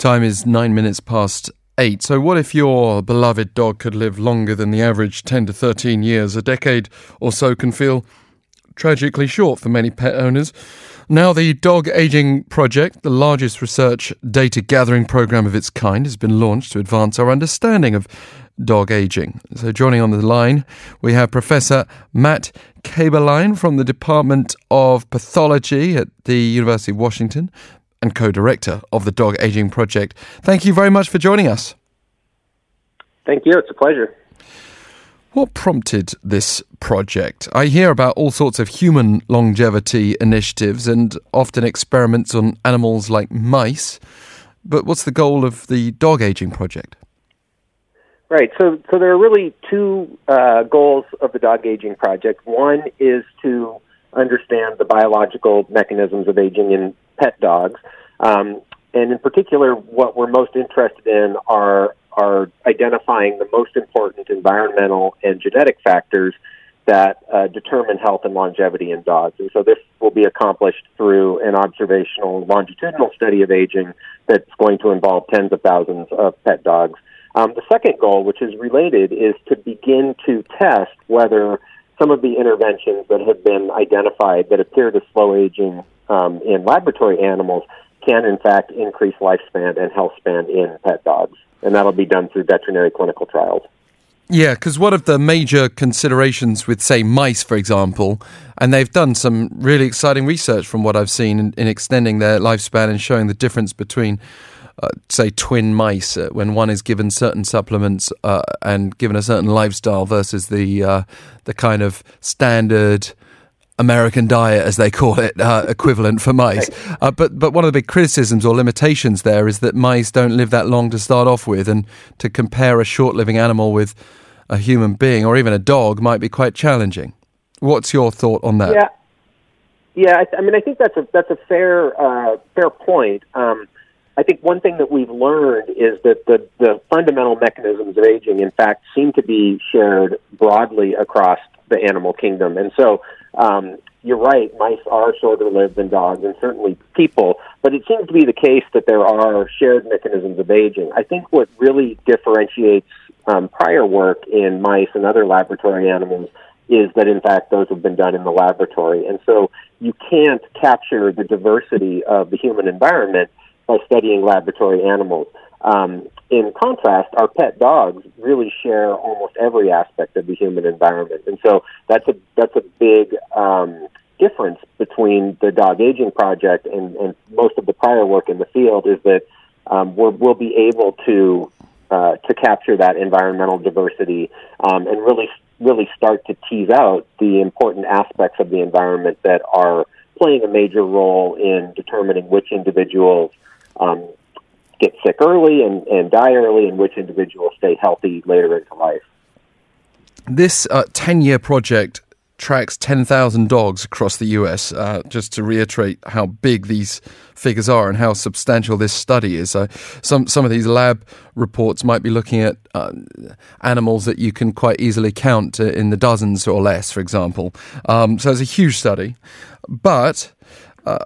Time is nine minutes past eight. So, what if your beloved dog could live longer than the average 10 to 13 years? A decade or so can feel tragically short for many pet owners. Now, the Dog Aging Project, the largest research data gathering program of its kind, has been launched to advance our understanding of dog aging. So, joining on the line, we have Professor Matt Kaeberlein from the Department of Pathology at the University of Washington and co director of the Dog Aging Project. Thank you very much for joining us. Thank you. It's a pleasure. What prompted this project? I hear about all sorts of human longevity initiatives and often experiments on animals like mice. But what's the goal of the dog aging project? Right. So, so there are really two uh, goals of the dog aging project. One is to understand the biological mechanisms of aging in pet dogs, um, and in particular, what we're most interested in are are identifying the most important environmental and genetic factors that uh, determine health and longevity in dogs. And so this will be accomplished through an observational longitudinal study of aging that's going to involve tens of thousands of pet dogs. Um, the second goal, which is related, is to begin to test whether some of the interventions that have been identified that appear to slow aging um, in laboratory animals can, in fact, increase lifespan and health span in pet dogs. And that'll be done through veterinary clinical trials. Yeah, because one of the major considerations with, say, mice, for example, and they've done some really exciting research from what I've seen in, in extending their lifespan and showing the difference between uh, say twin mice uh, when one is given certain supplements uh, and given a certain lifestyle versus the uh, the kind of standard American diet, as they call it, uh, equivalent for mice. Uh, but but one of the big criticisms or limitations there is that mice don't live that long to start off with, and to compare a short living animal with a human being or even a dog might be quite challenging. What's your thought on that? Yeah, yeah. I, I mean, I think that's a that's a fair fair point. Um, I think one thing that we've learned is that the, the fundamental mechanisms of aging, in fact, seem to be shared broadly across the animal kingdom. And so, um, you're right, mice are shorter lived than dogs and certainly people, but it seems to be the case that there are shared mechanisms of aging. I think what really differentiates um, prior work in mice and other laboratory animals is that in fact those have been done in the laboratory. And so you can't capture the diversity of the human environment by studying laboratory animals. Um, in contrast, our pet dogs really share almost every aspect of the human environment, and so that's a that's a big um, difference between the dog aging project and, and most of the prior work in the field. Is that um, we will be able to uh, to capture that environmental diversity um, and really really start to tease out the important aspects of the environment that are playing a major role in determining which individuals um, get sick early and, and die early, and which individuals stay healthy later into life. This 10 uh, year project tracks 10,000 dogs across the US, uh, just to reiterate how big these figures are and how substantial this study is. Uh, some, some of these lab reports might be looking at uh, animals that you can quite easily count uh, in the dozens or less, for example. Um, so it's a huge study. But uh,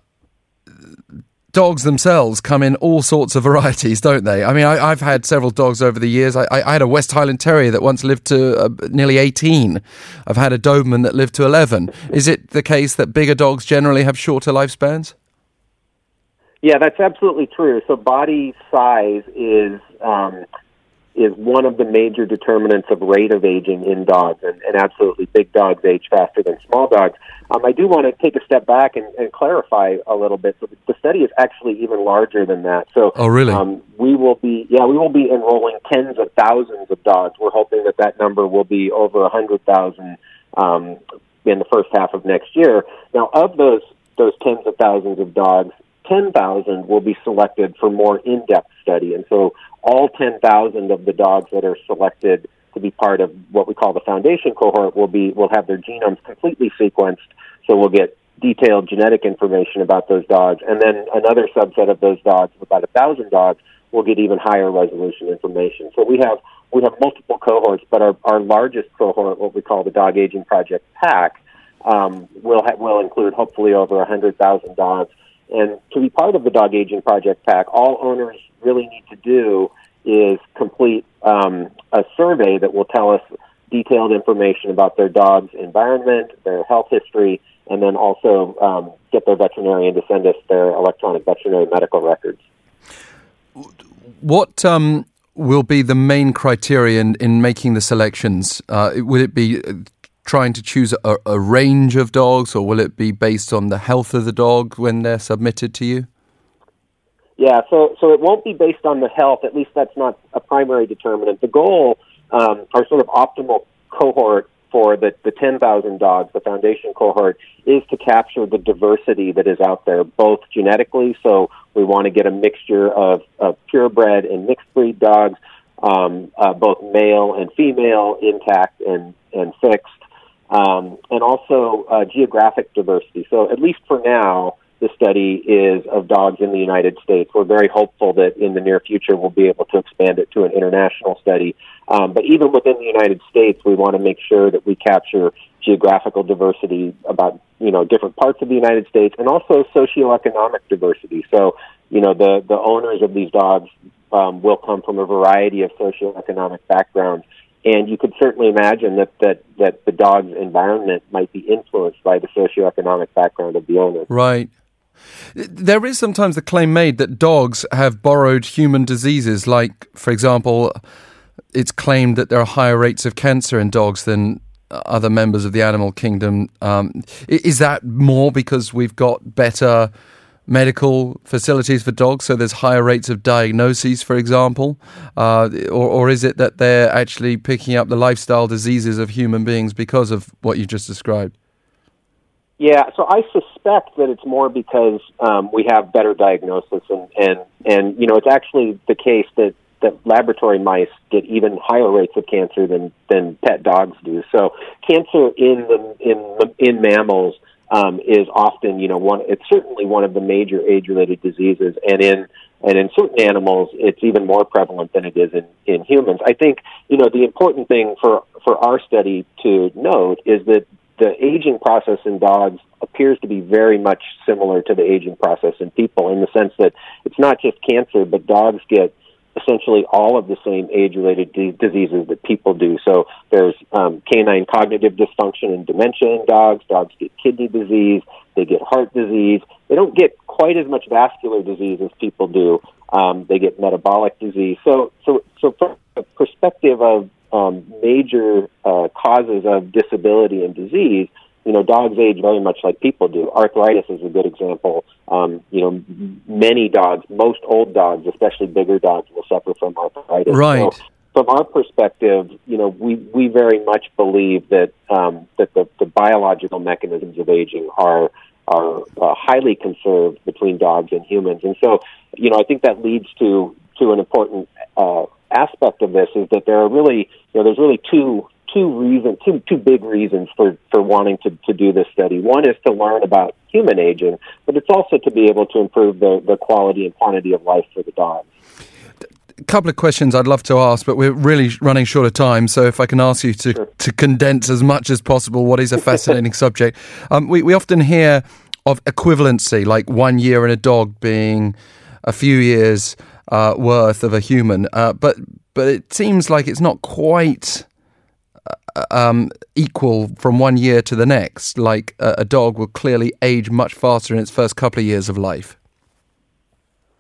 dogs themselves come in all sorts of varieties, don't they? I mean, I, have had several dogs over the years. I, I, had a West Highland Terrier that once lived to uh, nearly 18. I've had a Doberman that lived to 11. Is it the case that bigger dogs generally have shorter lifespans? Yeah, that's absolutely true. So body size is um, is one of the major determinants of rate of aging in dogs, and, and absolutely big dogs age faster than small dogs. Um, I do want to take a step back and, and clarify a little bit. So the study is actually even larger than that. So, oh really? Um, we will be, yeah, we will be enrolling tens of thousands of dogs. We're hoping that that number will be over a hundred thousand um, in the first half of next year. Now, of those those tens of thousands of dogs, 10,000 will be selected for more in-depth study. And so all 10,000 of the dogs that are selected to be part of what we call the foundation cohort will be will have their genomes completely sequenced. So we'll get detailed genetic information about those dogs, and then another subset of those dogs, about a thousand dogs, will get even higher resolution information. So we have we have multiple cohorts, but our, our largest cohort, what we call the Dog Aging Project Pack, um, will ha- will include hopefully over hundred thousand dogs. And to be part of the Dog Aging Project Pack, all owners really need to do is complete um, a survey that will tell us detailed information about their dog's environment, their health history, and then also um, get their veterinarian to send us their electronic veterinary medical records. What um, will be the main criterion in making the selections? Uh, will it be trying to choose a, a, range of dogs, or will it be based on the health of the dog when they're submitted to you? Yeah, so so it won't be based on the health. At least that's not a primary determinant. The goal, um, our sort of optimal cohort for the, the 10,000 dogs, the foundation cohort, is to capture the diversity that is out there, both genetically. So we want to get a mixture of, of purebred and mixed breed dogs, um, uh, both male and female, intact and, and fixed, um, and also uh, geographic diversity. So at least for now, the study is of dogs in the United States. We're very hopeful that in the near future we'll be able to expand it to an international study. Um, but even within the United States, we want to make sure that we capture geographical diversity about you know different parts of the United States and also socioeconomic diversity. So you know the the owners of these dogs um, will come from a variety of socioeconomic backgrounds. And you could certainly imagine that, that, that the dog's environment might be influenced by the socioeconomic background of the owner. Right. There is sometimes the claim made that dogs have borrowed human diseases, like, for example, it's claimed that there are higher rates of cancer in dogs than other members of the animal kingdom. Um, is that more because we've got better medical facilities for dogs, so there's higher rates of diagnoses, for example? Uh, or, or is it that they're actually picking up the lifestyle diseases of human beings because of what you just described? Yeah, so I suspect that it's more because um, we have better diagnosis, and, and and you know it's actually the case that that laboratory mice get even higher rates of cancer than than pet dogs do. So cancer in the in in mammals um, is often you know one it's certainly one of the major age related diseases, and in and in certain animals it's even more prevalent than it is in in humans. I think you know the important thing for for our study to note is that the aging process in dogs appears to be very much similar to the aging process in people in the sense that it's not just cancer, but dogs get essentially all of the same age-related d- diseases that people do. So there's um, canine cognitive dysfunction and dementia in dogs. Dogs get kidney disease. They get heart disease. They don't get quite as much vascular disease as people do. Um, they get metabolic disease. So, so, so from the perspective of um, major uh, causes of disability and disease, you know, dogs age very much like people do. Arthritis is a good example. Um, you know, many dogs, most old dogs, especially bigger dogs, will suffer from arthritis. Right. So, from our perspective, you know, we, we very much believe that um, that the, the biological mechanisms of aging are are uh, highly conserved between dogs and humans, and so, you know, I think that leads to to an important uh, aspect of this is that there are really, you know, there's really two two reasons, two two big reasons for for wanting to to do this study. One is to learn about human aging, but it's also to be able to improve the the quality and quantity of life for the dogs. A couple of questions I'd love to ask, but we're really running short of time. So, if I can ask you to, sure. to condense as much as possible, what is a fascinating subject? Um, we, we often hear of equivalency, like one year in a dog being a few years uh, worth of a human. Uh, but but it seems like it's not quite um, equal from one year to the next. Like a, a, dog will clearly age much faster in its first couple of years of life.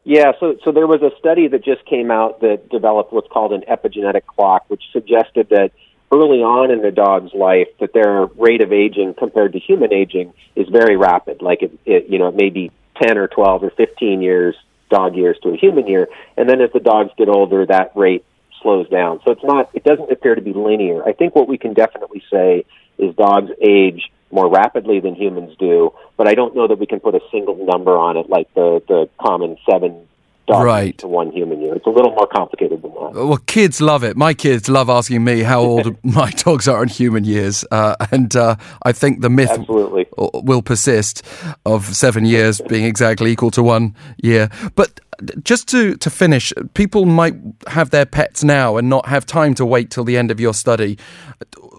Yeah, so so there was a study that just came out that developed what's called an epigenetic clock, which suggested that early on in the dog's life that their rate of aging compared to human aging is very rapid. Like it, it you know, it may be ten or twelve or fifteen years dog years to a human year, and then as the dogs get older, that rate slows down. So it's not, it doesn't appear to be linear. I think what we can definitely say is dogs age more rapidly than humans do, but I don't know that we can put a single number on it like the the common seven dog right. to one human year. It's a little more complicated than that. Well, kids love it. My kids love asking me how old my dogs are in human years, uh, and uh, I think the myth Absolutely. will persist of seven years being exactly equal to one year. But just to, to finish, people might have their pets now and not have time to wait till the end of your study.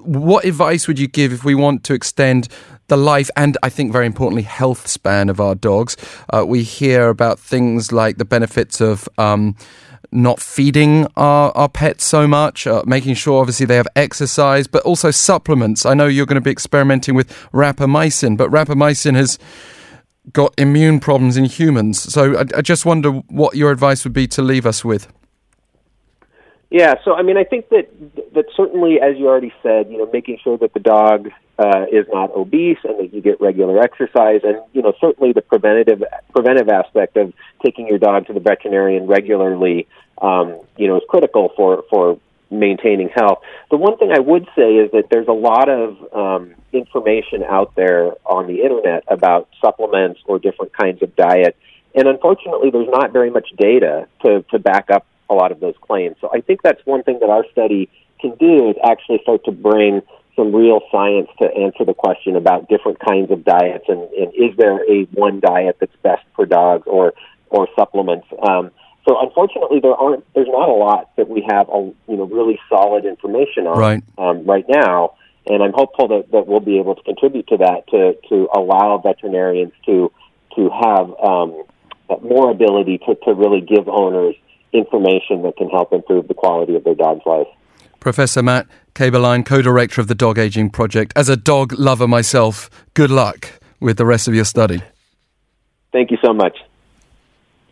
What advice would you give if we want to extend the life and I think very importantly health span of our dogs. Uh, we hear about things like the benefits of um, not feeding our, our pets so much, uh, making sure obviously they have exercise, but also supplements. I know you're going to be experimenting with rapamycin, but rapamycin has got immune problems in humans. So I, I just wonder what your advice would be to leave us with. Yeah, so I mean, I think that that certainly, as you already said, you know, making sure that the dog uh, is not obese and that you get regular exercise, and you know, certainly the preventative preventive aspect of taking your dog to the veterinarian regularly, um, you know, is critical for for maintaining health. The one thing I would say is that there's a lot of um, information out there on the internet about supplements or different kinds of diet, and unfortunately, there's not very much data to to back up a lot of those claims. So I think that's one thing that our study can do is actually start to bring some real science to answer the question about different kinds of diets and, and is there a one diet that's best for dogs or or supplements. Um, so unfortunately, there aren't. There's not a lot that we have, a, you know, really solid information on right, um, right now. And I'm hopeful that, that we'll be able to contribute to that to to allow veterinarians to to have um, more ability to, to really give owners information that can help improve the quality of their dog's life. Professor Matt Kaeberlein, co director of the Dog Aging Project. As a dog lover myself, good luck with the rest of your study. Thank you so much.